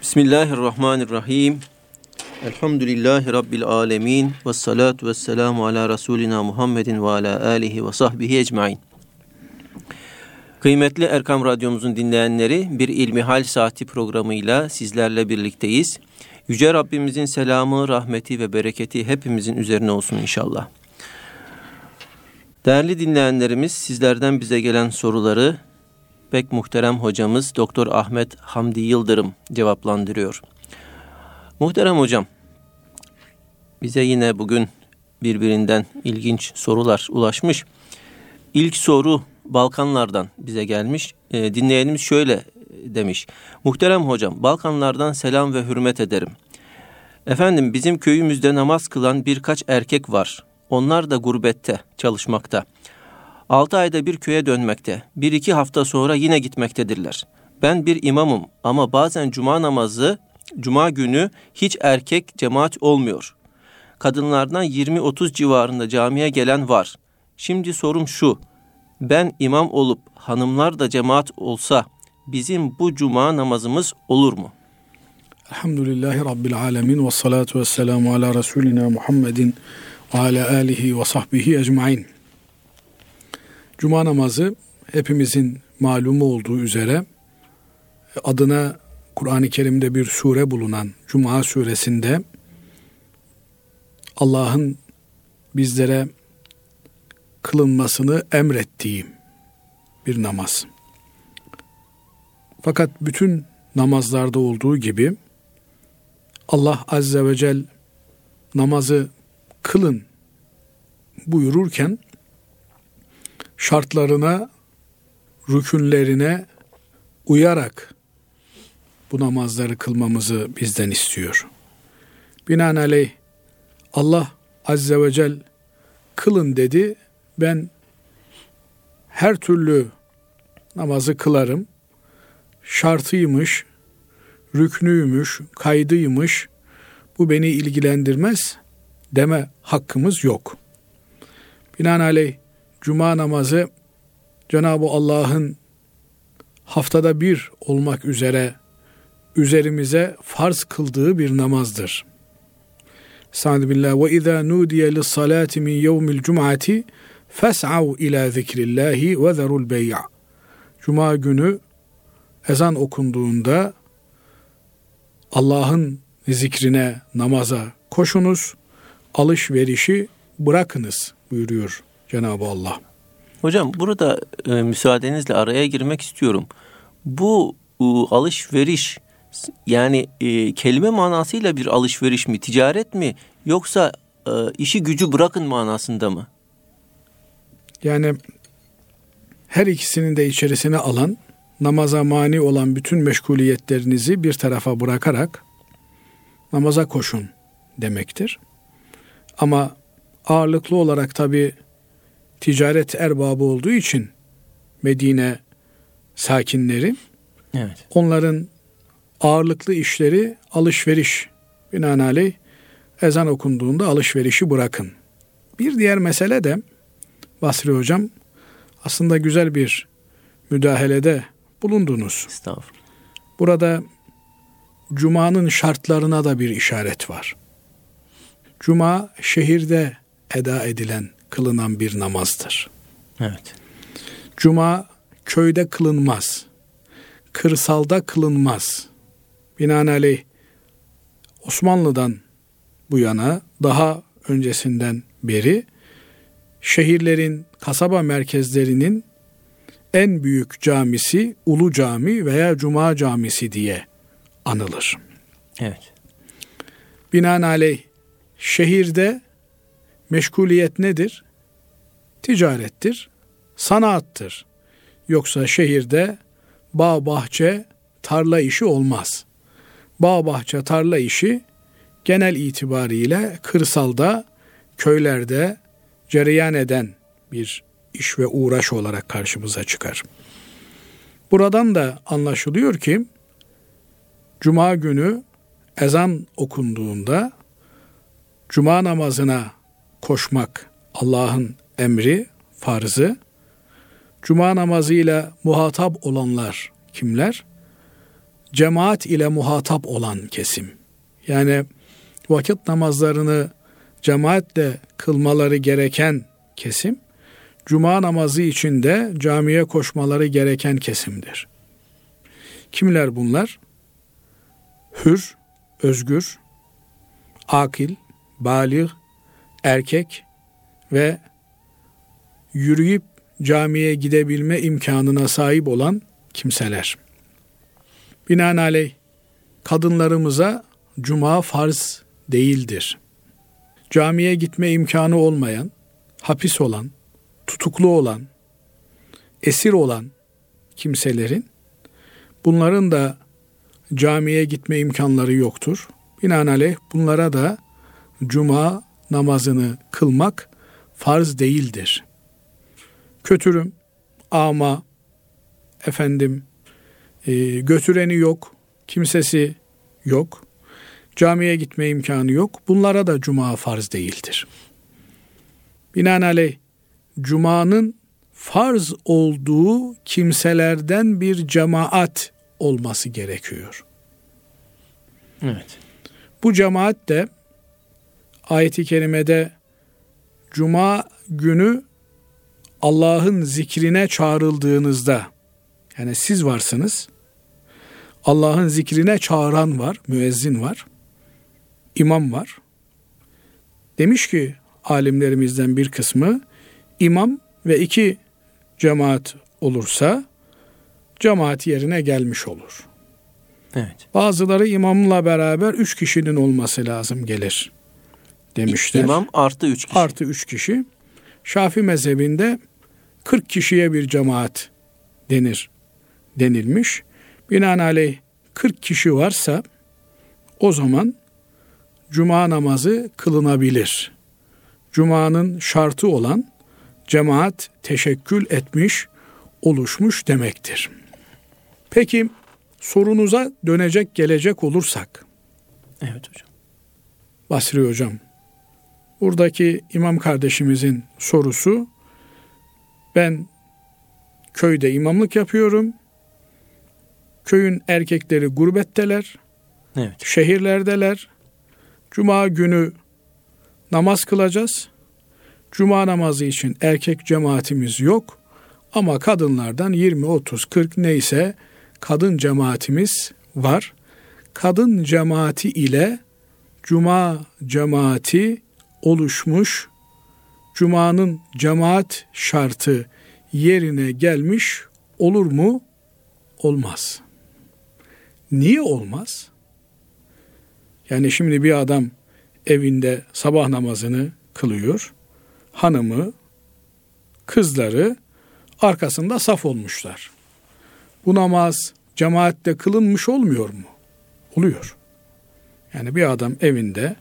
Bismillahirrahmanirrahim. Elhamdülillahi Rabbil alemin. Ve salatu ve selamu ala Resulina Muhammedin ve ala alihi ve sahbihi ecmain. Kıymetli Erkam Radyomuzun dinleyenleri bir İlmihal Saati programıyla sizlerle birlikteyiz. Yüce Rabbimizin selamı, rahmeti ve bereketi hepimizin üzerine olsun inşallah. Değerli dinleyenlerimiz sizlerden bize gelen soruları pek muhterem hocamız Doktor Ahmet Hamdi Yıldırım cevaplandırıyor. Muhterem hocam, bize yine bugün birbirinden ilginç sorular ulaşmış. İlk soru Balkanlardan bize gelmiş. E, dinleyenimiz şöyle demiş. Muhterem hocam, Balkanlardan selam ve hürmet ederim. Efendim bizim köyümüzde namaz kılan birkaç erkek var. Onlar da gurbette, çalışmakta. Altı ayda bir köye dönmekte. Bir iki hafta sonra yine gitmektedirler. Ben bir imamım ama bazen cuma namazı, cuma günü hiç erkek cemaat olmuyor. Kadınlardan 20-30 civarında camiye gelen var. Şimdi sorum şu. Ben imam olup hanımlar da cemaat olsa bizim bu cuma namazımız olur mu? Elhamdülillahi Rabbil alemin ve salatu ve selamu ala Resulina Muhammedin ve ala alihi ve sahbihi ecmain. Cuma namazı hepimizin malumu olduğu üzere adına Kur'an-ı Kerim'de bir sure bulunan Cuma suresinde Allah'ın bizlere kılınmasını emrettiği bir namaz. Fakat bütün namazlarda olduğu gibi Allah Azze ve Celle namazı kılın buyururken şartlarına, rükünlerine uyarak bu namazları kılmamızı bizden istiyor. Binaenaleyh Allah Azze ve Celle kılın dedi. Ben her türlü namazı kılarım. Şartıymış, rüknüymüş, kaydıymış. Bu beni ilgilendirmez deme hakkımız yok. Binaenaleyh cuma namazı Cenab-ı Allah'ın haftada bir olmak üzere üzerimize farz kıldığı bir namazdır. Estaizu billah ve izâ nudiye lissalâti min yevmil cum'ati fes'av ila zikrillahi ve zerul bey'a. Cuma günü ezan okunduğunda Allah'ın zikrine, namaza koşunuz, alışverişi bırakınız buyuruyor Cenab-ı Allah. Hocam burada e, müsaadenizle araya girmek istiyorum. Bu e, alışveriş yani e, kelime manasıyla bir alışveriş mi, ticaret mi yoksa e, işi gücü bırakın manasında mı? Yani her ikisinin de içerisine alan, namaza mani olan bütün meşguliyetlerinizi bir tarafa bırakarak namaza koşun demektir. Ama ağırlıklı olarak tabi ticaret erbabı olduğu için Medine sakinleri evet. onların ağırlıklı işleri alışveriş. Binaenaleyh ezan okunduğunda alışverişi bırakın. Bir diğer mesele de Basri Hocam aslında güzel bir müdahalede bulundunuz. Estağfurullah. Burada Cuma'nın şartlarına da bir işaret var. Cuma şehirde eda edilen, kılınan bir namazdır. Evet. Cuma köyde kılınmaz. Kırsalda kılınmaz. Binaenaleyh Osmanlı'dan bu yana daha öncesinden beri şehirlerin, kasaba merkezlerinin en büyük camisi Ulu Cami veya Cuma Camisi diye anılır. Evet. Binaenaleyh şehirde meşguliyet nedir? Ticarettir, sanattır. Yoksa şehirde bağ bahçe, tarla işi olmaz. Bağ bahçe, tarla işi genel itibariyle kırsalda, köylerde cereyan eden bir iş ve uğraş olarak karşımıza çıkar. Buradan da anlaşılıyor ki Cuma günü ezan okunduğunda Cuma namazına koşmak Allah'ın emri, farzı. Cuma namazıyla muhatap olanlar kimler? cemaat ile muhatap olan kesim. Yani vakit namazlarını cemaatle kılmaları gereken kesim, cuma namazı için de camiye koşmaları gereken kesimdir. Kimler bunlar? Hür, özgür, akil, balik, erkek ve yürüyüp camiye gidebilme imkanına sahip olan kimseler. Binaenaleyh kadınlarımıza cuma farz değildir. Camiye gitme imkanı olmayan, hapis olan, tutuklu olan, esir olan kimselerin bunların da camiye gitme imkanları yoktur. Binaenaleyh bunlara da cuma namazını kılmak farz değildir. Kötürüm, ama, efendim, e, götüreni yok, kimsesi yok, camiye gitme imkanı yok. Bunlara da cuma farz değildir. Binaenaleyh cumanın farz olduğu kimselerden bir cemaat olması gerekiyor. Evet. Bu cemaat de ayeti kerimede cuma günü Allah'ın zikrine çağrıldığınızda yani siz varsınız. Allah'ın zikrine çağıran var, müezzin var. imam var. Demiş ki alimlerimizden bir kısmı imam ve iki cemaat olursa cemaat yerine gelmiş olur. Evet. Bazıları imamla beraber üç kişinin olması lazım gelir demişler. İmam artı üç kişi. Artı üç kişi. Şafi mezhebinde 40 kişiye bir cemaat denir denilmiş. Binaenaleyh 40 kişi varsa o zaman cuma namazı kılınabilir. Cuma'nın şartı olan cemaat teşekkül etmiş, oluşmuş demektir. Peki sorunuza dönecek gelecek olursak. Evet hocam. Basri hocam. Buradaki imam kardeşimizin sorusu ben köyde imamlık yapıyorum. Köyün erkekleri gurbetteler. Evet. Şehirlerdeler. Cuma günü namaz kılacağız. Cuma namazı için erkek cemaatimiz yok. Ama kadınlardan 20, 30, 40 neyse kadın cemaatimiz var. Kadın cemaati ile cuma cemaati oluşmuş. Cuma'nın cemaat şartı yerine gelmiş olur mu? Olmaz. Niye olmaz? Yani şimdi bir adam evinde sabah namazını kılıyor. Hanımı, kızları arkasında saf olmuşlar. Bu namaz cemaatte kılınmış olmuyor mu? Oluyor. Yani bir adam evinde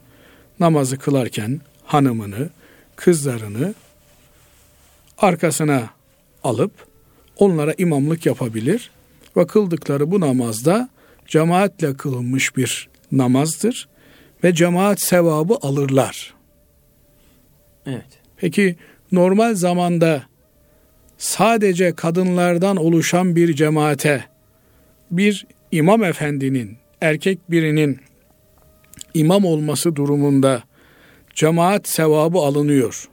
namazı kılarken hanımını, kızlarını arkasına alıp onlara imamlık yapabilir ve kıldıkları bu namazda cemaatle kılınmış bir namazdır ve cemaat sevabı alırlar. Evet. Peki normal zamanda sadece kadınlardan oluşan bir cemaate bir imam efendinin erkek birinin imam olması durumunda cemaat sevabı alınıyor.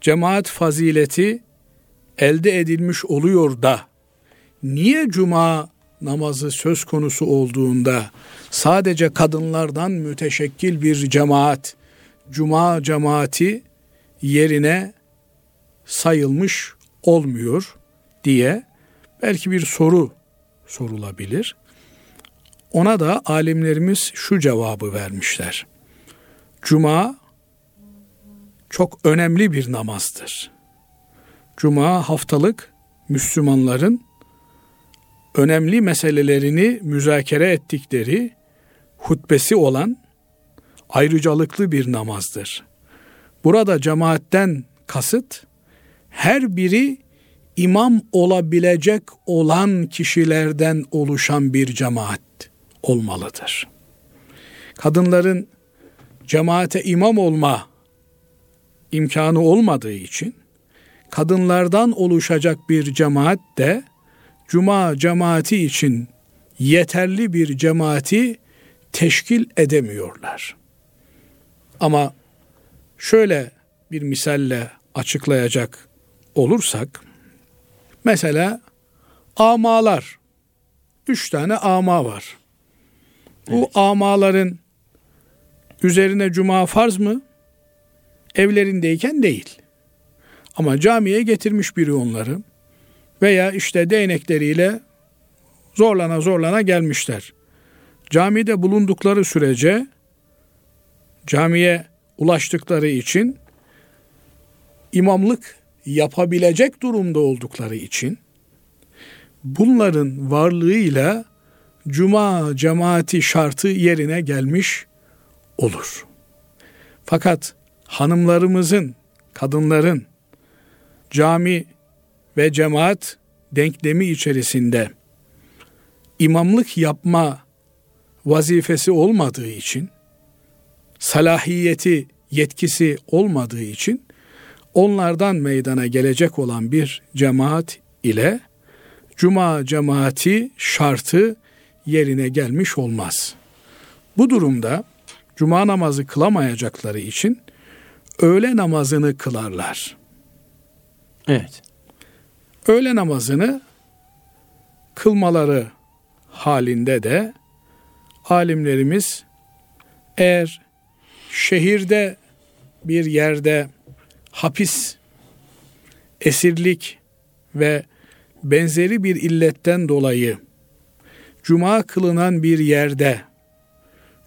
Cemaat fazileti elde edilmiş oluyor da niye cuma namazı söz konusu olduğunda sadece kadınlardan müteşekkil bir cemaat cuma cemaati yerine sayılmış olmuyor diye belki bir soru sorulabilir. Ona da alimlerimiz şu cevabı vermişler. Cuma çok önemli bir namazdır. Cuma haftalık Müslümanların önemli meselelerini müzakere ettikleri hutbesi olan ayrıcalıklı bir namazdır. Burada cemaatten kasıt her biri imam olabilecek olan kişilerden oluşan bir cemaat olmalıdır. Kadınların cemaate imam olma imkanı olmadığı için kadınlardan oluşacak bir cemaat de cuma cemaati için yeterli bir cemaati teşkil edemiyorlar. Ama şöyle bir misalle açıklayacak olursak, mesela amalar, üç tane ama var. Bu evet. amaların üzerine cuma farz mı? Evlerindeyken değil. Ama camiye getirmiş biri onları veya işte değnekleriyle zorlana zorlana gelmişler. Camide bulundukları sürece camiye ulaştıkları için imamlık yapabilecek durumda oldukları için bunların varlığıyla cuma cemaati şartı yerine gelmiş olur. Fakat hanımlarımızın, kadınların cami ve cemaat denklemi içerisinde imamlık yapma vazifesi olmadığı için salahiyeti, yetkisi olmadığı için onlardan meydana gelecek olan bir cemaat ile cuma cemaati şartı yerine gelmiş olmaz. Bu durumda cuma namazı kılamayacakları için öğle namazını kılarlar. Evet. Öğle namazını kılmaları halinde de alimlerimiz eğer şehirde bir yerde hapis, esirlik ve benzeri bir illetten dolayı cuma kılınan bir yerde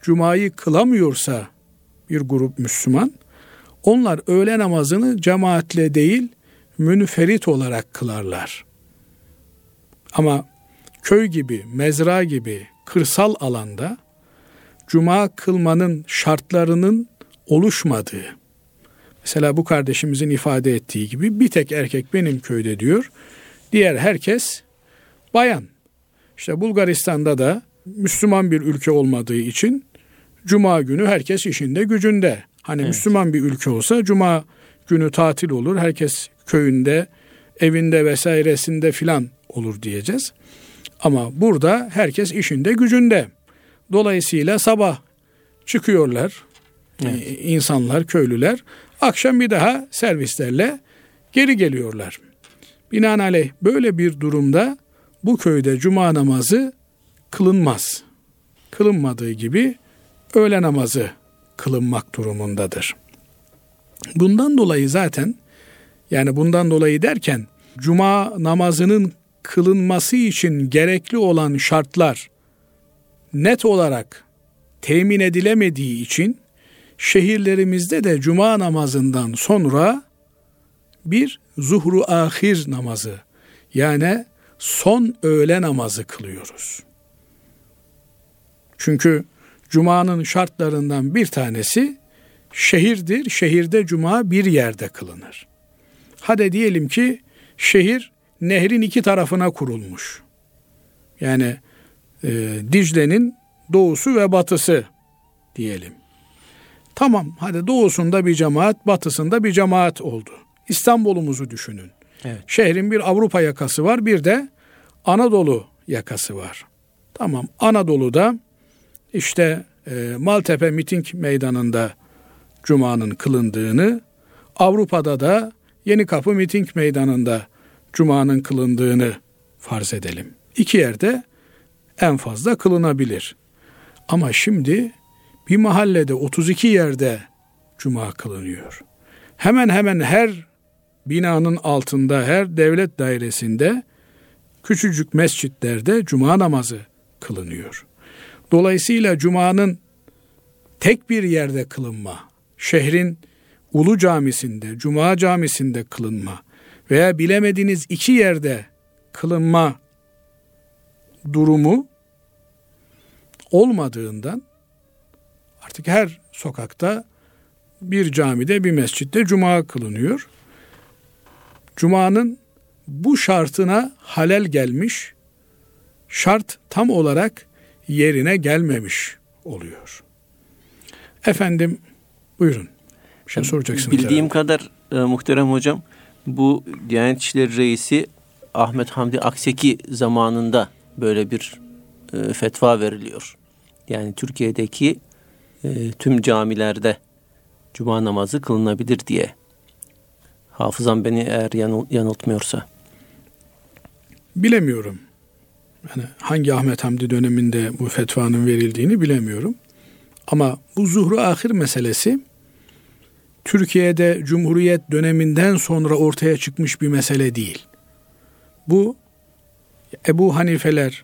cumayı kılamıyorsa bir grup Müslüman onlar öğle namazını cemaatle değil münferit olarak kılarlar. Ama köy gibi, mezra gibi kırsal alanda cuma kılmanın şartlarının oluşmadığı, mesela bu kardeşimizin ifade ettiği gibi bir tek erkek benim köyde diyor, diğer herkes bayan. İşte Bulgaristan'da da Müslüman bir ülke olmadığı için cuma günü herkes işinde gücünde. Hani evet. Müslüman bir ülke olsa cuma günü tatil olur. Herkes köyünde, evinde vesairesinde filan olur diyeceğiz. Ama burada herkes işinde gücünde. Dolayısıyla sabah çıkıyorlar evet. E, insanlar, köylüler. Akşam bir daha servislerle geri geliyorlar. Binaenaleyh böyle bir durumda bu köyde cuma namazı kılınmaz. Kılınmadığı gibi öğle namazı kılınmak durumundadır. Bundan dolayı zaten yani bundan dolayı derken cuma namazının kılınması için gerekli olan şartlar net olarak temin edilemediği için şehirlerimizde de cuma namazından sonra bir zuhru ahir namazı yani son öğle namazı kılıyoruz. Çünkü cumanın şartlarından bir tanesi şehirdir. Şehirde cuma bir yerde kılınır. Hadi diyelim ki şehir nehrin iki tarafına kurulmuş. Yani e, Dicle'nin doğusu ve batısı diyelim. Tamam hadi doğusunda bir cemaat, batısında bir cemaat oldu. İstanbul'umuzu düşünün. Evet. Şehrin bir Avrupa yakası var, bir de Anadolu yakası var. Tamam Anadolu'da işte e, Maltepe miting meydanında Cuma'nın kılındığını, Avrupa'da da Yeni Kapı miting meydanında Cuma'nın kılındığını farz edelim. İki yerde en fazla kılınabilir. Ama şimdi bir mahallede 32 yerde cuma kılınıyor. Hemen hemen her binanın altında, her devlet dairesinde küçücük mescitlerde cuma namazı kılınıyor. Dolayısıyla cumanın tek bir yerde kılınma, şehrin ulu camisinde, cuma camisinde kılınma veya bilemediğiniz iki yerde kılınma durumu olmadığından artık her sokakta bir camide bir mescitte cuma kılınıyor. Cuma'nın bu şartına halel gelmiş, şart tam olarak yerine gelmemiş oluyor. Efendim buyurun. Bir şey soracaksınız. Bildiğim herhalde. kadar e, muhterem hocam bu Diyanet İşleri Reisi Ahmet Hamdi Akseki zamanında böyle bir e, fetva veriliyor. Yani Türkiye'deki e, tüm camilerde cuma namazı kılınabilir diye. Hafızam beni eğer yanıl, yanıltmıyorsa. Bilemiyorum. Yani hangi Ahmet Hamdi döneminde bu fetvanın verildiğini bilemiyorum. Ama bu zuhru ahir meselesi Türkiye'de Cumhuriyet döneminden sonra ortaya çıkmış bir mesele değil. Bu Ebu Hanifeler,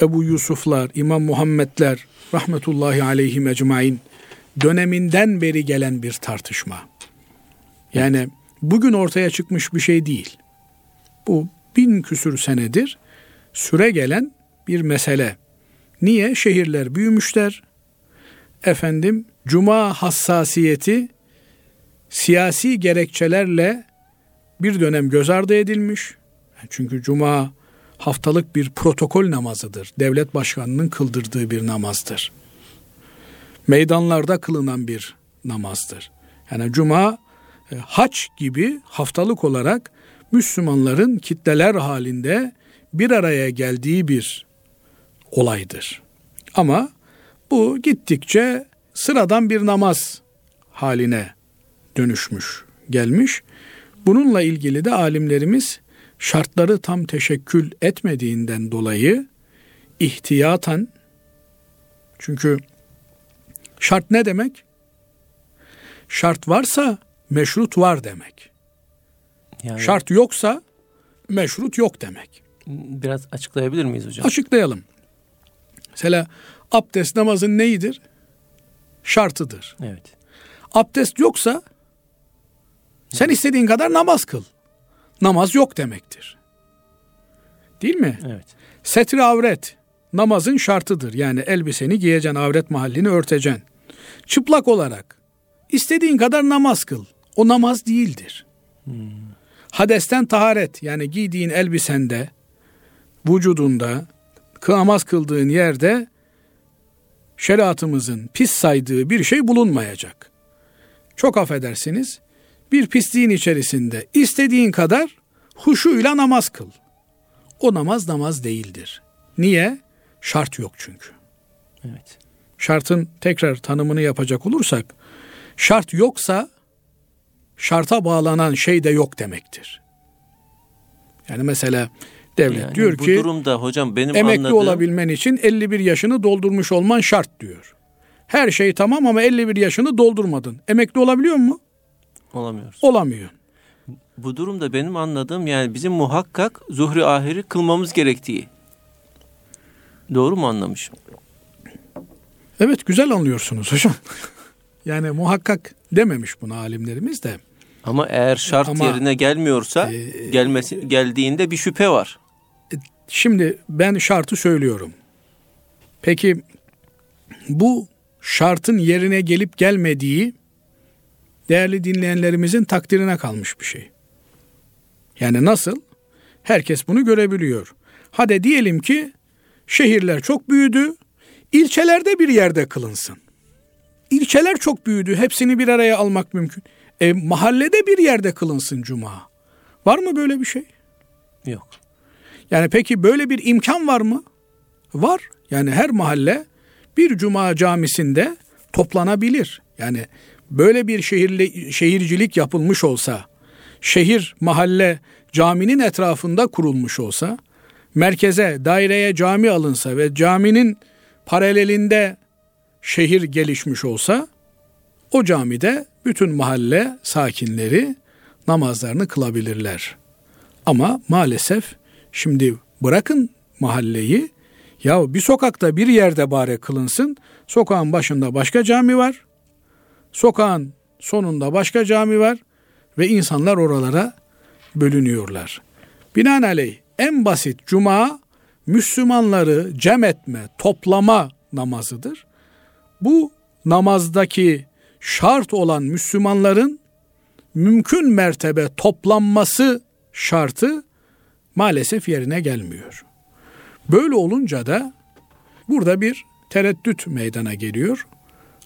Ebu Yusuflar, İmam Muhammedler rahmetullahi aleyhim ecmain döneminden beri gelen bir tartışma. Yani bugün ortaya çıkmış bir şey değil. Bu bin küsür senedir süre gelen bir mesele. Niye? Şehirler büyümüşler. Efendim cuma hassasiyeti siyasi gerekçelerle bir dönem göz ardı edilmiş. Çünkü cuma haftalık bir protokol namazıdır. Devlet başkanının kıldırdığı bir namazdır. Meydanlarda kılınan bir namazdır. Yani cuma e, haç gibi haftalık olarak Müslümanların kitleler halinde bir araya geldiği bir olaydır. Ama bu gittikçe sıradan bir namaz haline dönüşmüş, gelmiş. Bununla ilgili de alimlerimiz şartları tam teşekkül etmediğinden dolayı ihtiyaten çünkü şart ne demek? Şart varsa meşrut var demek. Yani, şart yoksa meşrut yok demek. Biraz açıklayabilir miyiz hocam? Açıklayalım. Mesela abdest namazın neyidir? Şartıdır. Evet. Abdest yoksa sen istediğin kadar namaz kıl. Namaz yok demektir. Değil mi? Evet. Setri avret namazın şartıdır. Yani elbiseni giyeceksin, avret mahallini örteceksin. Çıplak olarak istediğin kadar namaz kıl. O namaz değildir. Hmm. Hadesten taharet yani giydiğin elbisende, vücudunda, namaz kıldığın yerde şeriatımızın pis saydığı bir şey bulunmayacak. Çok affedersiniz bir pisliğin içerisinde istediğin kadar huşuyla namaz kıl. O namaz namaz değildir. Niye? Şart yok çünkü. Evet. Şartın tekrar tanımını yapacak olursak şart yoksa şarta bağlanan şey de yok demektir. Yani mesela devlet yani diyor bu ki bu durumda hocam benim emekli anladığım... olabilmen için 51 yaşını doldurmuş olman şart diyor. Her şey tamam ama 51 yaşını doldurmadın. Emekli olabiliyor mu? Olamıyoruz. Olamıyor. Bu durumda benim anladığım yani bizim muhakkak zuhri ahiri kılmamız gerektiği. Doğru mu anlamışım? Evet güzel anlıyorsunuz hocam. yani muhakkak dememiş bunu alimlerimiz de. Ama eğer şart Ama, yerine gelmiyorsa e, gelmesi geldiğinde bir şüphe var. Şimdi ben şartı söylüyorum. Peki bu şartın yerine gelip gelmediği değerli dinleyenlerimizin takdirine kalmış bir şey. Yani nasıl? Herkes bunu görebiliyor. Hadi diyelim ki şehirler çok büyüdü, ilçelerde bir yerde kılınsın. İlçeler çok büyüdü, hepsini bir araya almak mümkün. E, mahallede bir yerde kılınsın cuma. Var mı böyle bir şey? Yok. Yani peki böyle bir imkan var mı? Var. Yani her mahalle bir cuma camisinde toplanabilir. Yani böyle bir şehirli, şehircilik yapılmış olsa, şehir, mahalle, caminin etrafında kurulmuş olsa, merkeze, daireye cami alınsa ve caminin paralelinde şehir gelişmiş olsa, o camide bütün mahalle sakinleri namazlarını kılabilirler. Ama maalesef şimdi bırakın mahalleyi, ya bir sokakta bir yerde bari kılınsın, sokağın başında başka cami var, Sokağın sonunda başka cami var ve insanlar oralara bölünüyorlar. Binaenaleyh en basit cuma Müslümanları cem etme, toplama namazıdır. Bu namazdaki şart olan Müslümanların mümkün mertebe toplanması şartı maalesef yerine gelmiyor. Böyle olunca da burada bir tereddüt meydana geliyor.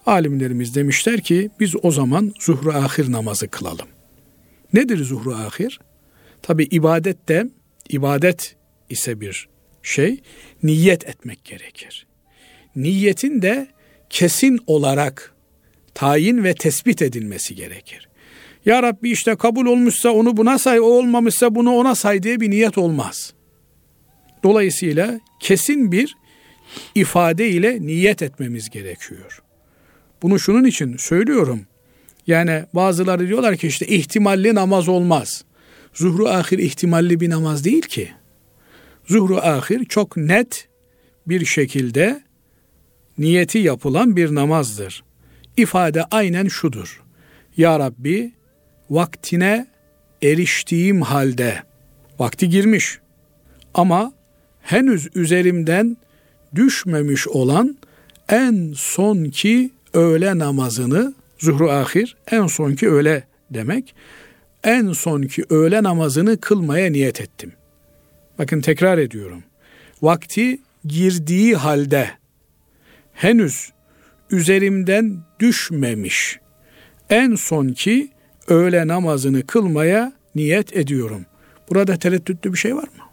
Alimlerimiz demişler ki biz o zaman zuhru ahir namazı kılalım. Nedir zuhru ahir? Tabi ibadet de ibadet ise bir şey niyet etmek gerekir. Niyetin de kesin olarak tayin ve tespit edilmesi gerekir. Ya Rabbi işte kabul olmuşsa onu buna say, o olmamışsa bunu ona say diye bir niyet olmaz. Dolayısıyla kesin bir ifade ile niyet etmemiz gerekiyor. Bunu şunun için söylüyorum. Yani bazıları diyorlar ki işte ihtimalli namaz olmaz. Zuhru ahir ihtimalli bir namaz değil ki. Zuhru ahir çok net bir şekilde niyeti yapılan bir namazdır. İfade aynen şudur. Ya Rabbi vaktine eriştiğim halde vakti girmiş ama henüz üzerimden düşmemiş olan en sonki öğle namazını zuhru ahir en sonki öğle demek. En sonki öğle namazını kılmaya niyet ettim. Bakın tekrar ediyorum. Vakti girdiği halde henüz üzerimden düşmemiş en sonki öğle namazını kılmaya niyet ediyorum. Burada tereddütlü bir şey var mı?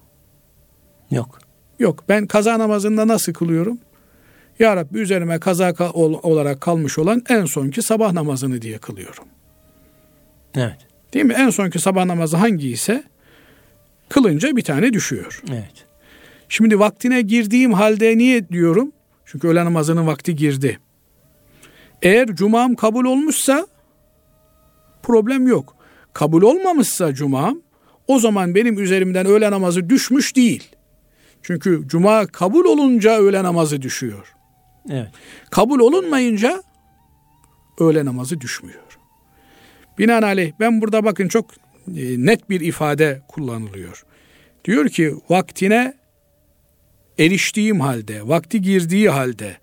Yok. Yok. Ben kaza namazında nasıl kılıyorum? Ya Rabbi üzerime kaza olarak kalmış olan en sonki sabah namazını diye kılıyorum. Evet. Değil mi? En sonki sabah namazı hangi ise kılınca bir tane düşüyor. Evet. Şimdi vaktine girdiğim halde niye diyorum? Çünkü öğle namazının vakti girdi. Eğer cumam kabul olmuşsa problem yok. Kabul olmamışsa cumam o zaman benim üzerimden öğle namazı düşmüş değil. Çünkü cuma kabul olunca öğle namazı düşüyor. Evet. Kabul olunmayınca öğle namazı düşmüyor. Binaenaleyh ben burada bakın çok e, net bir ifade kullanılıyor. Diyor ki vaktine eriştiğim halde, vakti girdiği halde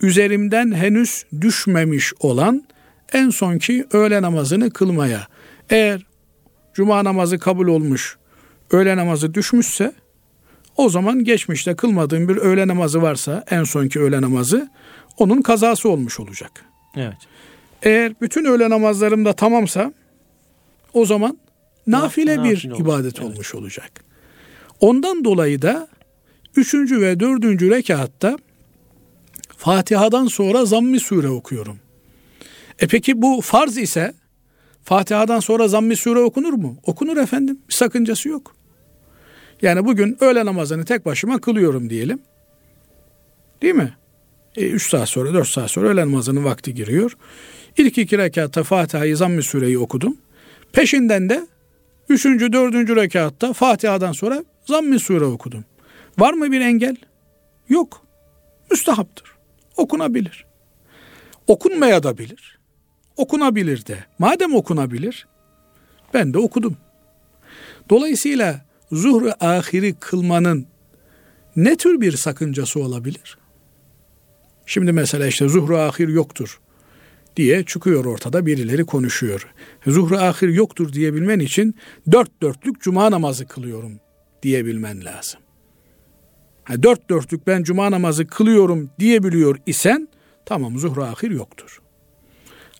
üzerimden henüz düşmemiş olan en sonki öğle namazını kılmaya. Eğer cuma namazı kabul olmuş, öğle namazı düşmüşse o zaman geçmişte kılmadığım bir öğle namazı varsa en sonki öğle namazı onun kazası olmuş olacak. Evet. Eğer bütün öğle namazlarım da tamamsa o zaman nafile bir nafile ibadet evet. olmuş olacak. Ondan dolayı da üçüncü ve dördüncü rekatta Fatiha'dan sonra zammi sure okuyorum. E peki bu farz ise Fatiha'dan sonra zammi sure okunur mu? Okunur efendim. Bir sakıncası yok. Yani bugün öğle namazını tek başıma kılıyorum diyelim. Değil mi? E, üç saat sonra, dört saat sonra öğle namazının vakti giriyor. İlk iki rekatta Fatiha'yı zamm-ı sureyi okudum. Peşinden de üçüncü, dördüncü rekatta Fatiha'dan sonra zamm-ı sure okudum. Var mı bir engel? Yok. Müstahaptır. Okunabilir. Okunmaya da bilir. Okunabilir de. Madem okunabilir, ben de okudum. Dolayısıyla zuhru ahiri kılmanın ne tür bir sakıncası olabilir? Şimdi mesela işte zuhru ahir yoktur diye çıkıyor ortada birileri konuşuyor. Zuhru ahir yoktur diyebilmen için dört dörtlük cuma namazı kılıyorum diyebilmen lazım. Ha, dört dörtlük ben cuma namazı kılıyorum diyebiliyor isen tamam zuhru ahir yoktur.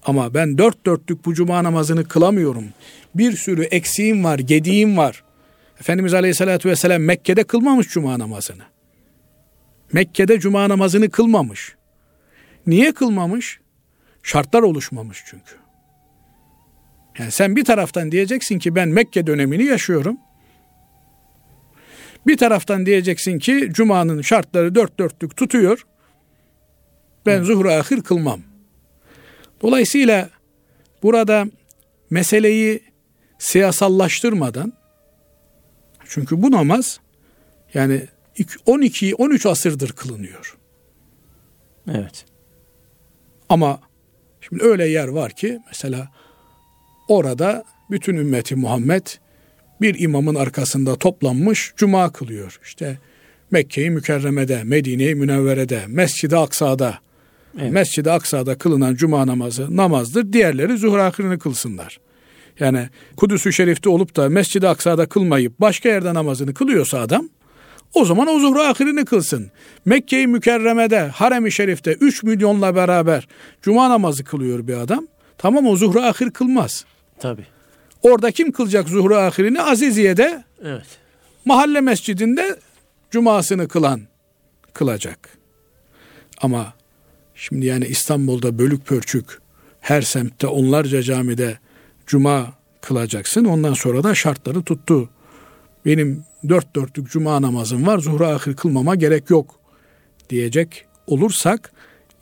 Ama ben dört dörtlük bu cuma namazını kılamıyorum. Bir sürü eksiğim var, gediğim var. Efendimiz Aleyhisselatü Vesselam Mekke'de kılmamış cuma namazını. Mekke'de cuma namazını kılmamış. Niye kılmamış? Şartlar oluşmamış çünkü. Yani sen bir taraftan diyeceksin ki ben Mekke dönemini yaşıyorum. Bir taraftan diyeceksin ki Cuma'nın şartları dört dörtlük tutuyor. Ben zuhru ahir kılmam. Dolayısıyla burada meseleyi siyasallaştırmadan çünkü bu namaz yani 12 13 asırdır kılınıyor. Evet. Ama şimdi öyle yer var ki mesela orada bütün ümmeti Muhammed bir imamın arkasında toplanmış cuma kılıyor. İşte Mekke-i Mükerreme'de, Medine-i Münevvere'de, Mescid-i Aksa'da, evet. Mescid-i Aksa'da kılınan cuma namazı namazdır. Diğerleri zuhur ahirini kılsınlar. Yani Kudüs-ü Şerif'te olup da Mescid-i Aksa'da kılmayıp başka yerde namazını kılıyorsa adam o zaman o zuhru ahirini kılsın. Mekke-i Mükerreme'de, Harem-i Şerif'te 3 milyonla beraber cuma namazı kılıyor bir adam. Tamam o zuhru ahir kılmaz. Tabi. Orada kim kılacak zuhru ahirini? Aziziye'de. Evet. Mahalle mescidinde cumasını kılan kılacak. Ama şimdi yani İstanbul'da bölük pörçük her semtte onlarca camide cuma kılacaksın. Ondan sonra da şartları tuttu. Benim dört dörtlük cuma namazım var. Zuhra ahir kılmama gerek yok diyecek olursak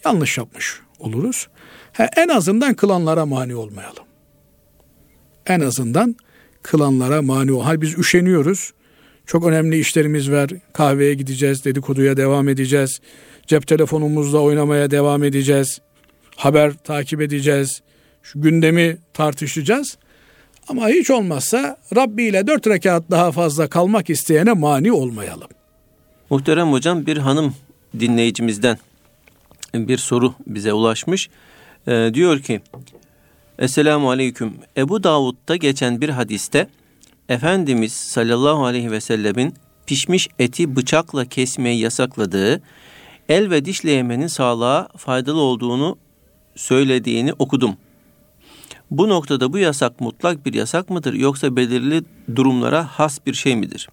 yanlış yapmış oluruz. Ha, en azından kılanlara mani olmayalım. En azından kılanlara mani ol. Hal biz üşeniyoruz. Çok önemli işlerimiz var. Kahveye gideceğiz, dedikoduya devam edeceğiz. Cep telefonumuzla oynamaya devam edeceğiz. Haber takip edeceğiz. Şu gündemi tartışacağız. Ama hiç olmazsa Rabbi ile dört rekat daha fazla kalmak isteyene mani olmayalım. Muhterem hocam bir hanım dinleyicimizden bir soru bize ulaşmış. Ee, diyor ki Esselamu Aleyküm. Ebu Davud'da geçen bir hadiste Efendimiz sallallahu aleyhi ve sellemin pişmiş eti bıçakla kesmeyi yasakladığı, el ve dişle yemenin sağlığa faydalı olduğunu söylediğini okudum. Bu noktada bu yasak mutlak bir yasak mıdır yoksa belirli durumlara has bir şey midir?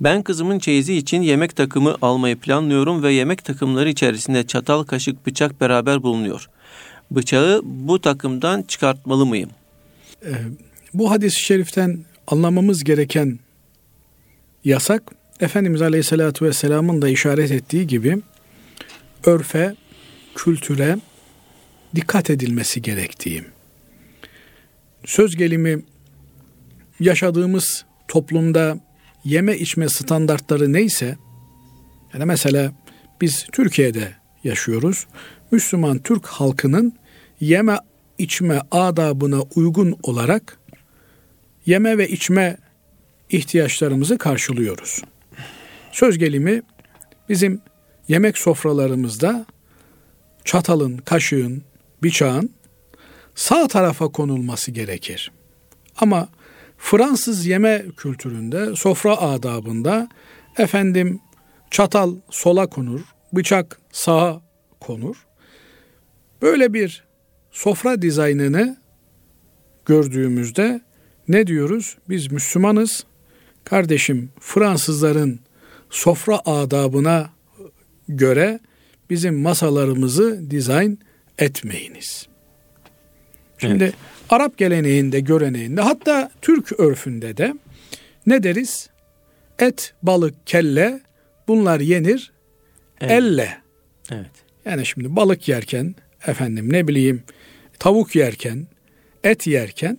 Ben kızımın çeyizi için yemek takımı almayı planlıyorum ve yemek takımları içerisinde çatal, kaşık, bıçak beraber bulunuyor. Bıçağı bu takımdan çıkartmalı mıyım? Ee, bu hadis-i şeriften anlamamız gereken yasak, Efendimiz Aleyhisselatü Vesselam'ın da işaret ettiği gibi örfe, kültüre dikkat edilmesi gerektiği. Söz gelimi yaşadığımız toplumda yeme içme standartları neyse, yani mesela biz Türkiye'de yaşıyoruz. Müslüman Türk halkının yeme içme adabına uygun olarak yeme ve içme ihtiyaçlarımızı karşılıyoruz. Söz gelimi bizim yemek sofralarımızda çatalın, kaşığın, bıçağın sağ tarafa konulması gerekir. Ama Fransız yeme kültüründe, sofra adabında efendim çatal sola konur, bıçak sağa konur. Böyle bir sofra dizaynını gördüğümüzde ne diyoruz? Biz Müslümanız. Kardeşim Fransızların sofra adabına göre bizim masalarımızı dizayn etmeyiniz. Şimdi evet. Arap geleneğinde, göreneğinde hatta Türk örfünde de ne deriz? Et, balık, kelle bunlar yenir evet. elle. Evet. Yani şimdi balık yerken efendim ne bileyim tavuk yerken, et yerken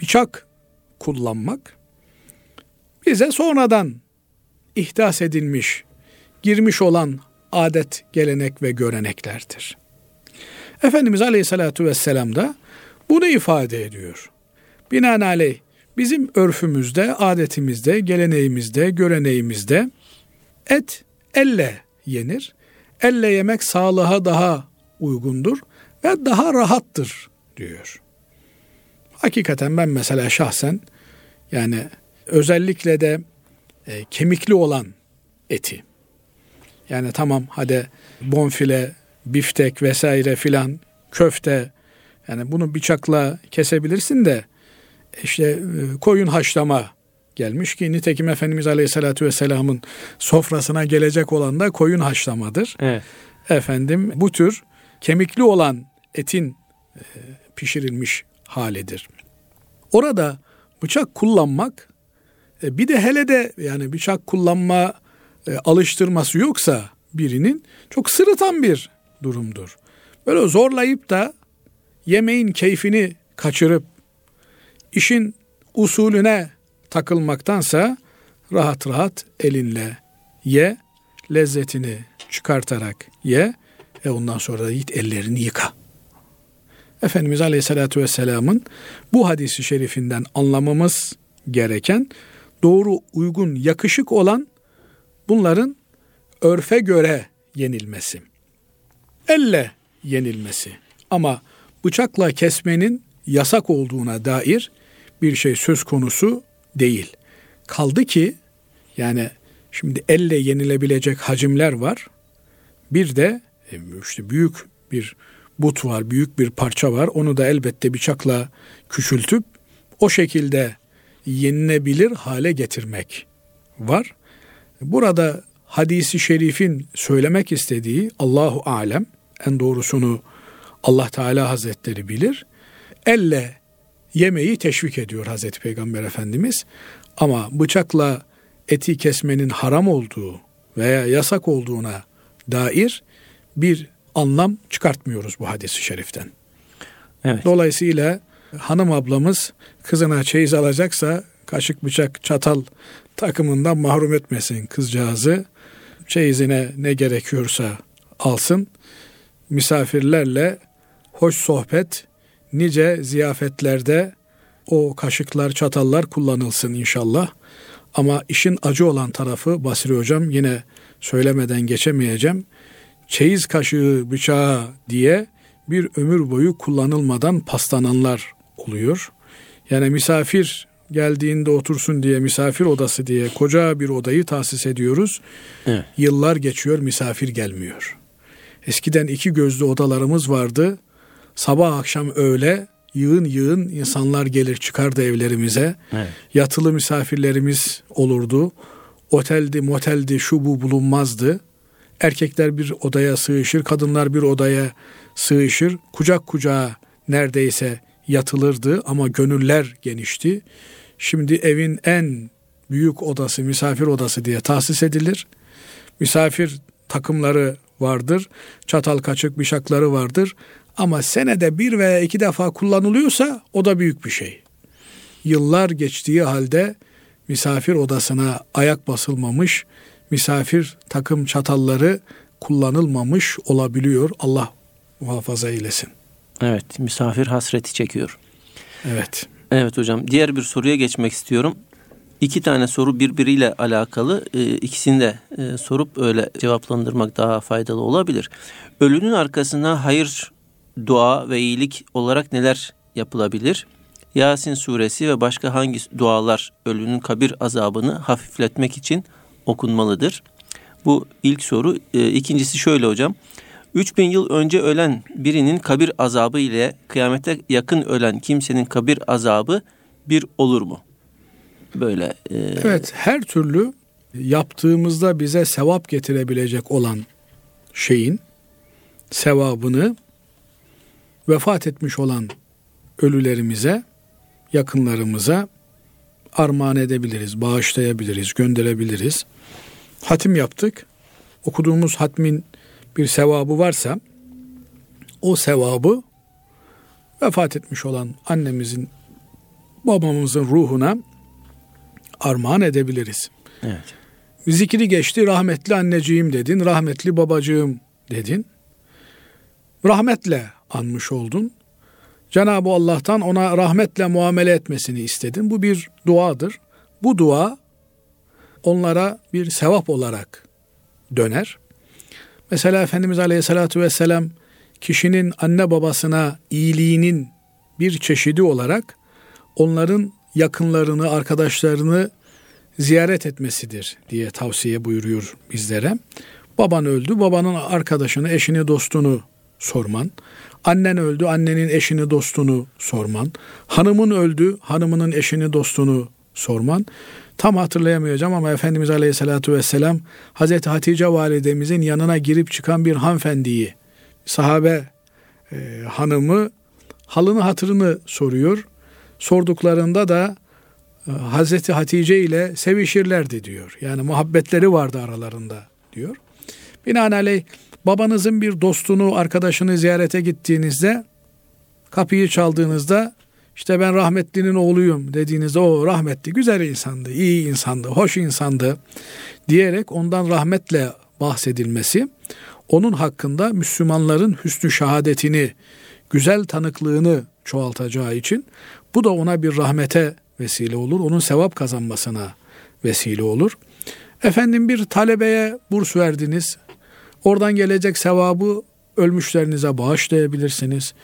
bıçak kullanmak bize sonradan ihdas edilmiş, girmiş olan adet, gelenek ve göreneklerdir. Efendimiz Aleyhisselatü Vesselam da bunu ifade ediyor. Binaenaleyh bizim örfümüzde, adetimizde, geleneğimizde, göreneğimizde et elle yenir. Elle yemek sağlığa daha uygundur ve daha rahattır diyor. Hakikaten ben mesela şahsen yani özellikle de e, kemikli olan eti yani tamam hadi bonfile, biftek vesaire filan köfte yani bunu bıçakla kesebilirsin de işte e, koyun haşlama gelmiş ki nitekim Efendimiz Aleyhisselatü Vesselam'ın sofrasına gelecek olan da koyun haşlamadır. Evet. Efendim bu tür kemikli olan etin e, pişirilmiş halidir. Orada bıçak kullanmak bir de hele de yani bıçak kullanma e, alıştırması yoksa birinin çok sırıtan bir durumdur. Böyle zorlayıp da yemeğin keyfini kaçırıp işin usulüne takılmaktansa rahat rahat elinle ye, lezzetini çıkartarak ye ve ondan sonra da git ellerini yıka. Efendimiz Aleyhisselatü Vesselam'ın bu hadisi şerifinden anlamamız gereken doğru, uygun, yakışık olan bunların örfe göre yenilmesi. Elle yenilmesi. Ama bıçakla kesmenin yasak olduğuna dair bir şey söz konusu değil. Kaldı ki yani şimdi elle yenilebilecek hacimler var. Bir de e, işte büyük bir but var, büyük bir parça var. Onu da elbette bıçakla küçültüp o şekilde yenilebilir hale getirmek var. Burada hadisi şerifin söylemek istediği Allahu alem en doğrusunu Allah Teala Hazretleri bilir. Elle yemeği teşvik ediyor Hazreti Peygamber Efendimiz. Ama bıçakla eti kesmenin haram olduğu veya yasak olduğuna dair bir anlam çıkartmıyoruz bu hadisi şeriften. Evet. Dolayısıyla hanım ablamız kızına çeyiz alacaksa kaşık bıçak çatal takımından mahrum etmesin kızcağızı. Çeyizine ne gerekiyorsa alsın. Misafirlerle hoş sohbet, nice ziyafetlerde o kaşıklar, çatallar kullanılsın inşallah. Ama işin acı olan tarafı Basri Hocam yine söylemeden geçemeyeceğim. Çeyiz kaşığı, bıçağı diye bir ömür boyu kullanılmadan paslananlar oluyor. Yani misafir geldiğinde otursun diye misafir odası diye koca bir odayı tahsis ediyoruz. Evet. Yıllar geçiyor misafir gelmiyor. Eskiden iki gözlü odalarımız vardı. Sabah akşam öğle yığın yığın insanlar gelir çıkardı evlerimize. Evet. Yatılı misafirlerimiz olurdu. Oteldi, moteldi, şu bu bulunmazdı. Erkekler bir odaya sığışır, kadınlar bir odaya sığışır. Kucak kucağa neredeyse yatılırdı ama gönüller genişti. Şimdi evin en büyük odası, misafir odası diye tahsis edilir. Misafir takımları vardır. Çatal kaçık bıçakları vardır. Ama senede bir veya iki defa kullanılıyorsa o da büyük bir şey. Yıllar geçtiği halde misafir odasına ayak basılmamış, misafir takım çatalları kullanılmamış olabiliyor. Allah muhafaza eylesin. Evet, misafir hasreti çekiyor. Evet. Evet hocam, diğer bir soruya geçmek istiyorum. İki tane soru birbiriyle alakalı. E, ikisini de e, sorup öyle cevaplandırmak daha faydalı olabilir. Ölünün arkasına hayır, dua ve iyilik olarak neler yapılabilir? Yasin suresi ve başka hangi dualar ölünün kabir azabını hafifletmek için okunmalıdır? Bu ilk soru. E, ikincisi şöyle hocam. 3000 yıl önce ölen birinin kabir azabı ile kıyamete yakın ölen kimsenin kabir azabı bir olur mu? Böyle. E... Evet, her türlü yaptığımızda bize sevap getirebilecek olan şeyin sevabını vefat etmiş olan ölülerimize, yakınlarımıza armağan edebiliriz, bağışlayabiliriz, gönderebiliriz. Hatim yaptık. Okuduğumuz hatmin bir sevabı varsa o sevabı vefat etmiş olan annemizin babamızın ruhuna armağan edebiliriz. Evet. Zikri geçti rahmetli anneciğim dedin, rahmetli babacığım dedin. Rahmetle anmış oldun. Cenab-ı Allah'tan ona rahmetle muamele etmesini istedin. Bu bir duadır. Bu dua onlara bir sevap olarak döner. Mesela Efendimiz Aleyhisselatü Vesselam kişinin anne babasına iyiliğinin bir çeşidi olarak onların yakınlarını, arkadaşlarını ziyaret etmesidir diye tavsiye buyuruyor bizlere. Baban öldü, babanın arkadaşını, eşini, dostunu sorman. Annen öldü, annenin eşini, dostunu sorman. Hanımın öldü, hanımının eşini, dostunu sorman. Tam hatırlayamayacağım ama Efendimiz Aleyhisselatü Vesselam Hazreti Hatice validemizin yanına girip çıkan bir hanımefendiyi, sahabe e, hanımı halını hatırını soruyor. Sorduklarında da e, Hazreti Hatice ile sevişirlerdi diyor. Yani muhabbetleri vardı aralarında diyor. Binaenaleyh babanızın bir dostunu, arkadaşını ziyarete gittiğinizde kapıyı çaldığınızda işte ben rahmetlinin oğluyum dediğinizde o rahmetli güzel insandı, iyi insandı, hoş insandı diyerek ondan rahmetle bahsedilmesi onun hakkında Müslümanların hüsnü şehadetini, güzel tanıklığını çoğaltacağı için bu da ona bir rahmete vesile olur. Onun sevap kazanmasına vesile olur. Efendim bir talebeye burs verdiniz. Oradan gelecek sevabı ölmüşlerinize bağışlayabilirsiniz.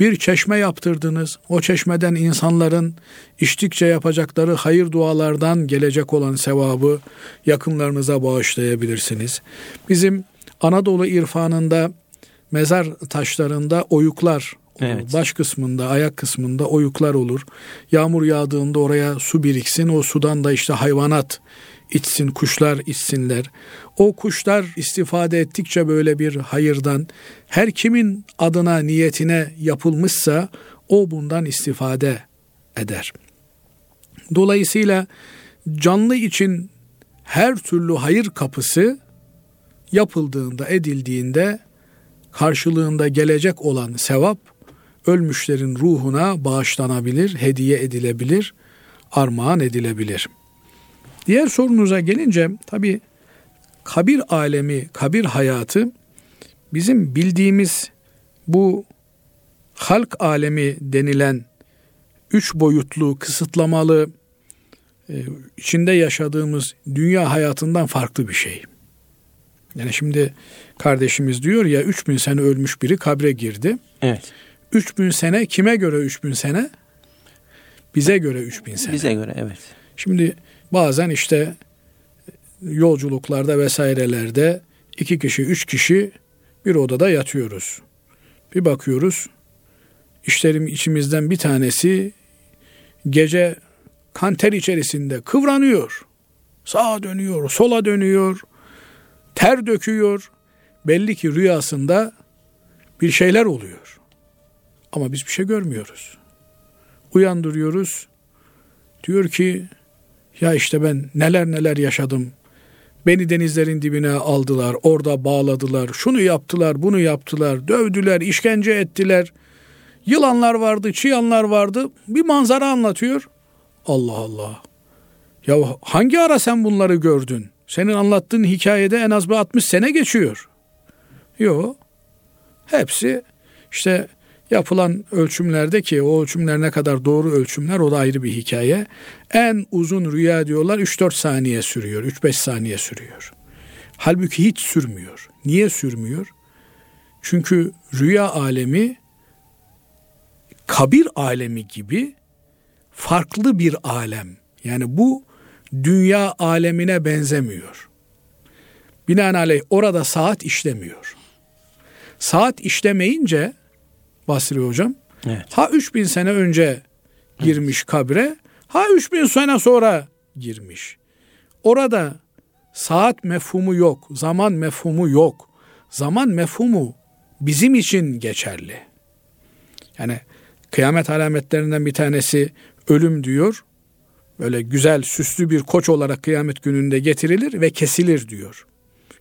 Bir çeşme yaptırdınız. O çeşmeden insanların içtikçe yapacakları hayır dualardan gelecek olan sevabı yakınlarınıza bağışlayabilirsiniz. Bizim Anadolu irfanında mezar taşlarında oyuklar Evet. Baş kısmında, ayak kısmında oyuklar olur. Yağmur yağdığında oraya su biriksin. O sudan da işte hayvanat içsin, kuşlar içsinler. O kuşlar istifade ettikçe böyle bir hayırdan her kimin adına niyetine yapılmışsa o bundan istifade eder. Dolayısıyla canlı için her türlü hayır kapısı yapıldığında, edildiğinde karşılığında gelecek olan sevap ölmüşlerin ruhuna bağışlanabilir, hediye edilebilir, armağan edilebilir. Diğer sorunuza gelince tabi kabir alemi, kabir hayatı bizim bildiğimiz bu halk alemi denilen üç boyutlu, kısıtlamalı, e, içinde yaşadığımız dünya hayatından farklı bir şey. Yani şimdi kardeşimiz diyor ya 3000 sene ölmüş biri kabre girdi. Evet. 3000 sene kime göre 3000 sene? Bize göre 3000 sene. Bize göre evet. Şimdi bazen işte yolculuklarda vesairelerde iki kişi, üç kişi bir odada yatıyoruz. Bir bakıyoruz işlerim içimizden bir tanesi gece kanter içerisinde kıvranıyor. Sağa dönüyor, sola dönüyor, ter döküyor. Belli ki rüyasında bir şeyler oluyor. Ama biz bir şey görmüyoruz. Uyandırıyoruz. Diyor ki ya işte ben neler neler yaşadım. Beni denizlerin dibine aldılar, orada bağladılar, şunu yaptılar, bunu yaptılar, dövdüler, işkence ettiler. Yılanlar vardı, çıyanlar vardı. Bir manzara anlatıyor. Allah Allah. Ya hangi ara sen bunları gördün? Senin anlattığın hikayede en az bir 60 sene geçiyor. Yok. Hepsi işte yapılan ölçümlerde ki o ölçümler ne kadar doğru ölçümler o da ayrı bir hikaye. En uzun rüya diyorlar 3-4 saniye sürüyor, 3-5 saniye sürüyor. Halbuki hiç sürmüyor. Niye sürmüyor? Çünkü rüya alemi kabir alemi gibi farklı bir alem. Yani bu dünya alemine benzemiyor. Binaenaleyh orada saat işlemiyor. Saat işlemeyince Basri hocam evet. ha 3000 sene önce girmiş kabre ha 3000 sene sonra girmiş. Orada saat mefhumu yok, zaman mefhumu yok. Zaman mefhumu bizim için geçerli. Yani kıyamet alametlerinden bir tanesi ölüm diyor. Böyle güzel süslü bir koç olarak kıyamet gününde getirilir ve kesilir diyor.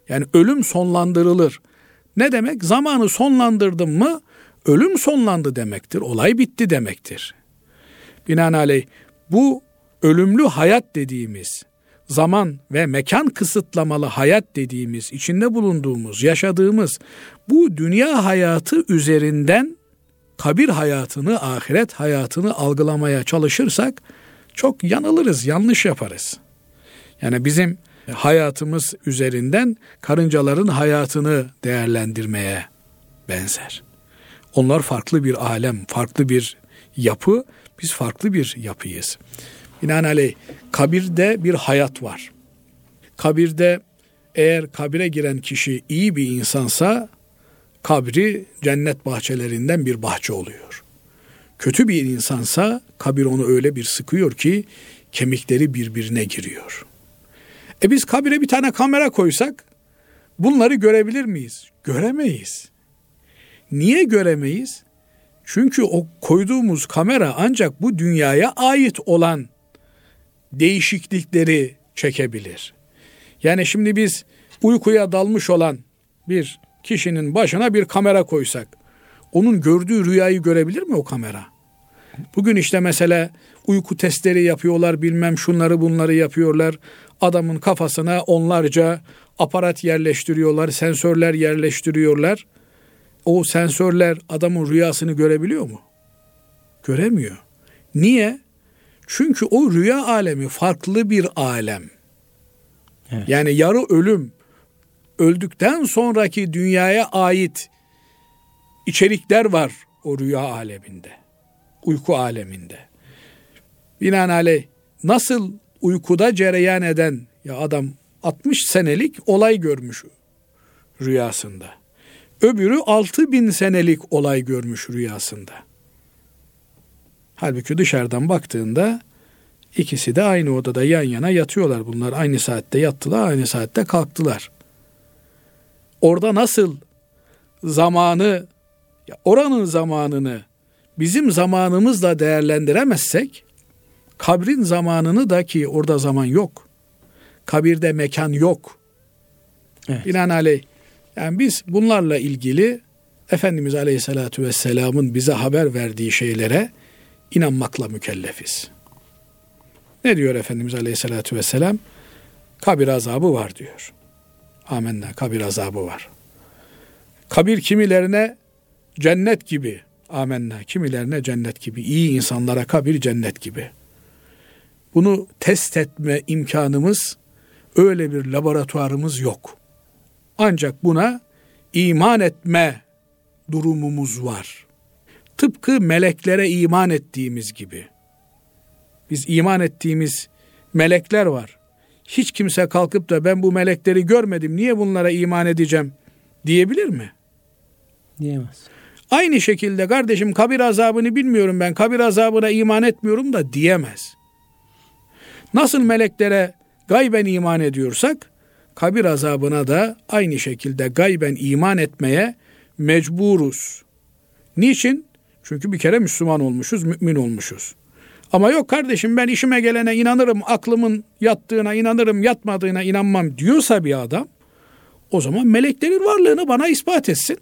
Yani ölüm sonlandırılır. Ne demek? Zamanı sonlandırdım mı ölüm sonlandı demektir. Olay bitti demektir. Binaenaleyh bu ölümlü hayat dediğimiz zaman ve mekan kısıtlamalı hayat dediğimiz, içinde bulunduğumuz, yaşadığımız bu dünya hayatı üzerinden kabir hayatını, ahiret hayatını algılamaya çalışırsak çok yanılırız, yanlış yaparız. Yani bizim hayatımız üzerinden karıncaların hayatını değerlendirmeye benzer. Onlar farklı bir alem, farklı bir yapı, biz farklı bir yapıyız. Binaenaleyh kabirde bir hayat var. Kabirde eğer kabire giren kişi iyi bir insansa kabri cennet bahçelerinden bir bahçe oluyor. Kötü bir insansa kabir onu öyle bir sıkıyor ki kemikleri birbirine giriyor. E biz kabire bir tane kamera koysak bunları görebilir miyiz? Göremeyiz. Niye göremeyiz? Çünkü o koyduğumuz kamera ancak bu dünyaya ait olan değişiklikleri çekebilir. Yani şimdi biz uykuya dalmış olan bir kişinin başına bir kamera koysak onun gördüğü rüyayı görebilir mi o kamera? Bugün işte mesela uyku testleri yapıyorlar bilmem şunları bunları yapıyorlar. Adamın kafasına onlarca aparat yerleştiriyorlar, sensörler yerleştiriyorlar. O sensörler adamın rüyasını görebiliyor mu? Göremiyor. Niye? Çünkü o rüya alemi farklı bir alem. Evet. Yani yarı ölüm, öldükten sonraki dünyaya ait içerikler var o rüya aleminde. Uyku aleminde. Binaenaleyh nasıl uykuda cereyan eden ya adam 60 senelik olay görmüş rüyasında. Öbürü 6 bin senelik olay görmüş rüyasında. Halbuki dışarıdan baktığında İkisi de aynı odada yan yana yatıyorlar bunlar. Aynı saatte yattılar, aynı saatte kalktılar. Orada nasıl zamanı, oranın zamanını bizim zamanımızla değerlendiremezsek, kabrin zamanını da ki orada zaman yok. Kabirde mekan yok. Evet. Binaenaleyh yani biz bunlarla ilgili Efendimiz Aleyhisselatü Vesselam'ın bize haber verdiği şeylere inanmakla mükellefiz. Ne diyor Efendimiz Aleyhisselatü Vesselam? Kabir azabı var diyor. Amenna kabir azabı var. Kabir kimilerine cennet gibi. Amenna kimilerine cennet gibi. İyi insanlara kabir cennet gibi. Bunu test etme imkanımız öyle bir laboratuvarımız yok. Ancak buna iman etme durumumuz var. Tıpkı meleklere iman ettiğimiz gibi. Biz iman ettiğimiz melekler var. Hiç kimse kalkıp da ben bu melekleri görmedim niye bunlara iman edeceğim diyebilir mi? Diyemez. Aynı şekilde kardeşim kabir azabını bilmiyorum ben kabir azabına iman etmiyorum da diyemez. Nasıl meleklere gayben iman ediyorsak kabir azabına da aynı şekilde gayben iman etmeye mecburuz. Niçin? Çünkü bir kere Müslüman olmuşuz, mümin olmuşuz. Ama yok kardeşim ben işime gelene inanırım, aklımın yattığına inanırım, yatmadığına inanmam diyorsa bir adam, o zaman meleklerin varlığını bana ispat etsin.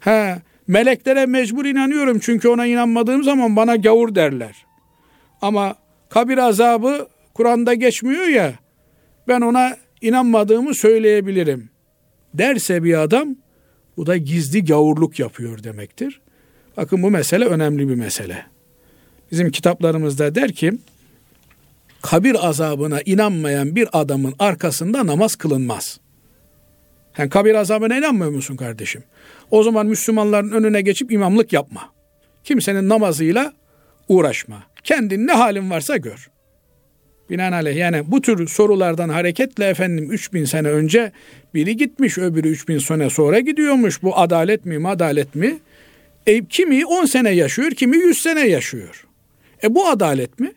He, meleklere mecbur inanıyorum çünkü ona inanmadığım zaman bana gavur derler. Ama kabir azabı Kur'an'da geçmiyor ya, ben ona inanmadığımı söyleyebilirim. Derse bir adam, bu da gizli gavurluk yapıyor demektir. Bakın bu mesele önemli bir mesele. Bizim kitaplarımızda der ki, kabir azabına inanmayan bir adamın arkasında namaz kılınmaz. Sen kabir azabına inanmıyor musun kardeşim? O zaman Müslümanların önüne geçip imamlık yapma. Kimsenin namazıyla uğraşma. Kendin ne halin varsa gör. Binaenaleyh yani bu tür sorulardan hareketle efendim 3000 sene önce biri gitmiş öbürü 3000 sene sonra gidiyormuş. Bu adalet mi adalet mi? E, kimi 10 sene yaşıyor kimi 100 sene yaşıyor. E bu adalet mi?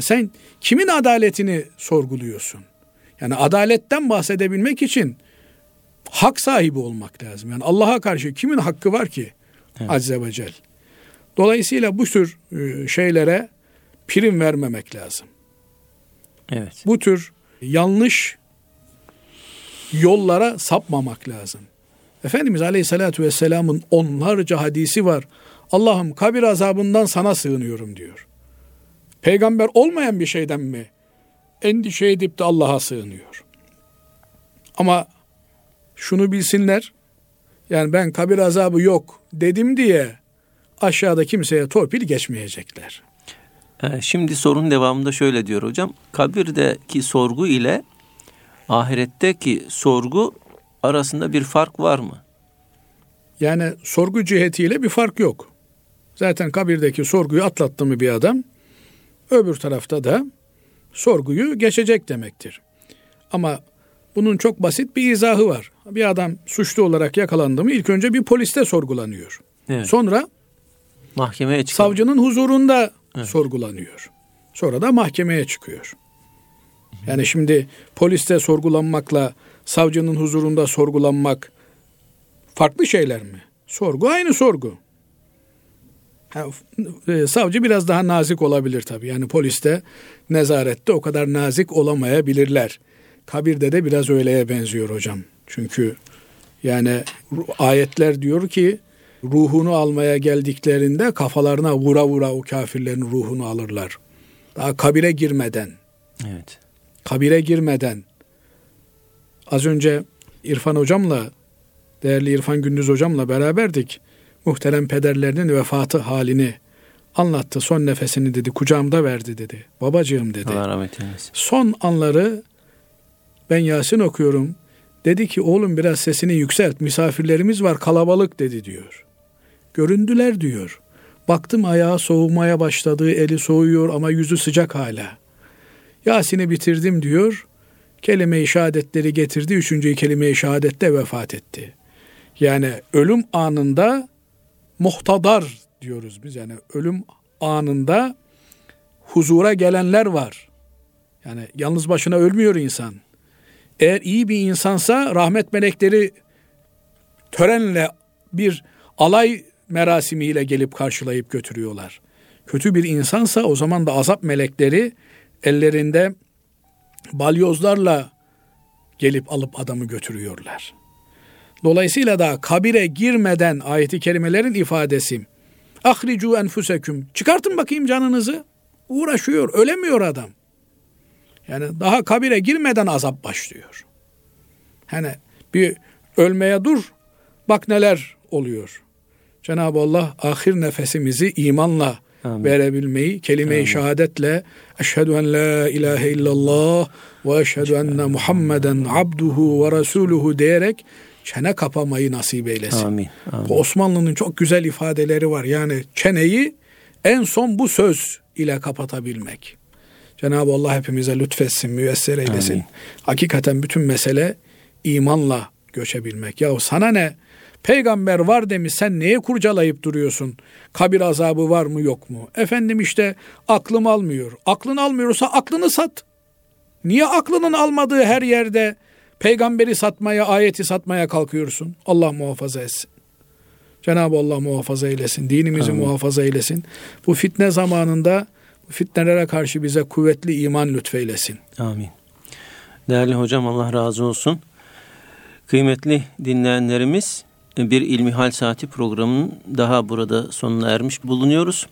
Sen kimin adaletini sorguluyorsun? Yani adaletten bahsedebilmek için hak sahibi olmak lazım. Yani Allah'a karşı kimin hakkı var ki? Evet. Azze ve Celle. Dolayısıyla bu tür e, şeylere prim vermemek lazım. Evet. Bu tür yanlış yollara sapmamak lazım. Efendimiz Aleyhisselatü Vesselam'ın onlarca hadisi var. Allah'ım kabir azabından sana sığınıyorum diyor. Peygamber olmayan bir şeyden mi endişe edip de Allah'a sığınıyor? Ama şunu bilsinler, yani ben kabir azabı yok dedim diye aşağıda kimseye torpil geçmeyecekler. Ee, şimdi sorun devamında şöyle diyor hocam. Kabirdeki sorgu ile ahiretteki sorgu arasında bir fark var mı? Yani sorgu cihetiyle bir fark yok. Zaten kabirdeki sorguyu atlattı mı bir adam, öbür tarafta da sorguyu geçecek demektir. Ama bunun çok basit bir izahı var. Bir adam suçlu olarak yakalandı mı ilk önce bir poliste sorgulanıyor. Evet. Sonra mahkemeye çıkıyor. Savcının huzurunda evet. sorgulanıyor. Sonra da mahkemeye çıkıyor. Yani şimdi poliste sorgulanmakla savcının huzurunda sorgulanmak farklı şeyler mi? Sorgu aynı sorgu. Ha, e, savcı biraz daha nazik olabilir tabii. Yani poliste, nezarette o kadar nazik olamayabilirler. Kabirde de biraz öyleye benziyor hocam. Çünkü yani ayetler diyor ki ruhunu almaya geldiklerinde kafalarına vura vura o kafirlerin ruhunu alırlar. Daha kabire girmeden. Evet. Kabire girmeden. Az önce İrfan hocamla değerli İrfan Gündüz hocamla beraberdik. Muhterem pederlerinin vefatı halini anlattı. Son nefesini dedi kucağımda verdi dedi. Babacığım dedi. Allah rahmet eylesin. Son anları ben Yasin okuyorum. Dedi ki oğlum biraz sesini yükselt. Misafirlerimiz var kalabalık dedi diyor. Göründüler diyor. Baktım ayağı soğumaya başladı, eli soğuyor ama yüzü sıcak hala. Yasin'i bitirdim diyor. Kelime-i şehadetleri getirdi. Üçüncü kelime-i şehadette vefat etti. Yani ölüm anında muhtadar diyoruz biz. Yani ölüm anında huzura gelenler var. Yani yalnız başına ölmüyor insan. Eğer iyi bir insansa rahmet melekleri törenle bir alay merasimiyle gelip karşılayıp götürüyorlar. Kötü bir insansa o zaman da azap melekleri ellerinde balyozlarla gelip alıp adamı götürüyorlar. Dolayısıyla da kabire girmeden ayeti kerimelerin ifadesi ahricu enfuseküm çıkartın bakayım canınızı uğraşıyor ölemiyor adam. Yani daha kabire girmeden azap başlıyor. Hani bir ölmeye dur bak neler oluyor. Cenab-ı Allah ahir nefesimizi imanla Amin. verebilmeyi, kelime-i şehadetle eşhedü en la ilahe illallah ve eşhedü enne Muhammeden abduhu ve resuluhu diyerek çene kapamayı nasip eylesin. Amin. Amin. Bu Osmanlı'nın çok güzel ifadeleri var. Yani çeneyi en son bu söz ile kapatabilmek. Cenab-ı Allah hepimize lütfetsin, müyesser eylesin. Amin. Hakikaten bütün mesele imanla göçebilmek. Ya sana ne? Peygamber var demiş sen neye kurcalayıp duruyorsun? Kabir azabı var mı yok mu? Efendim işte aklım almıyor. Aklın almıyorsa aklını sat. Niye aklının almadığı her yerde peygamberi satmaya, ayeti satmaya kalkıyorsun? Allah muhafaza etsin. Cenab-ı Allah muhafaza eylesin. Dinimizi Amin. muhafaza eylesin. Bu fitne zamanında bu fitnelere karşı bize kuvvetli iman lütfeylesin. Amin. Değerli hocam Allah razı olsun. Kıymetli dinleyenlerimiz bir İlmihal Saati programının daha burada sonuna ermiş bulunuyoruz.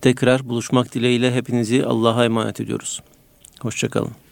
Tekrar buluşmak dileğiyle hepinizi Allah'a emanet ediyoruz. Hoşçakalın.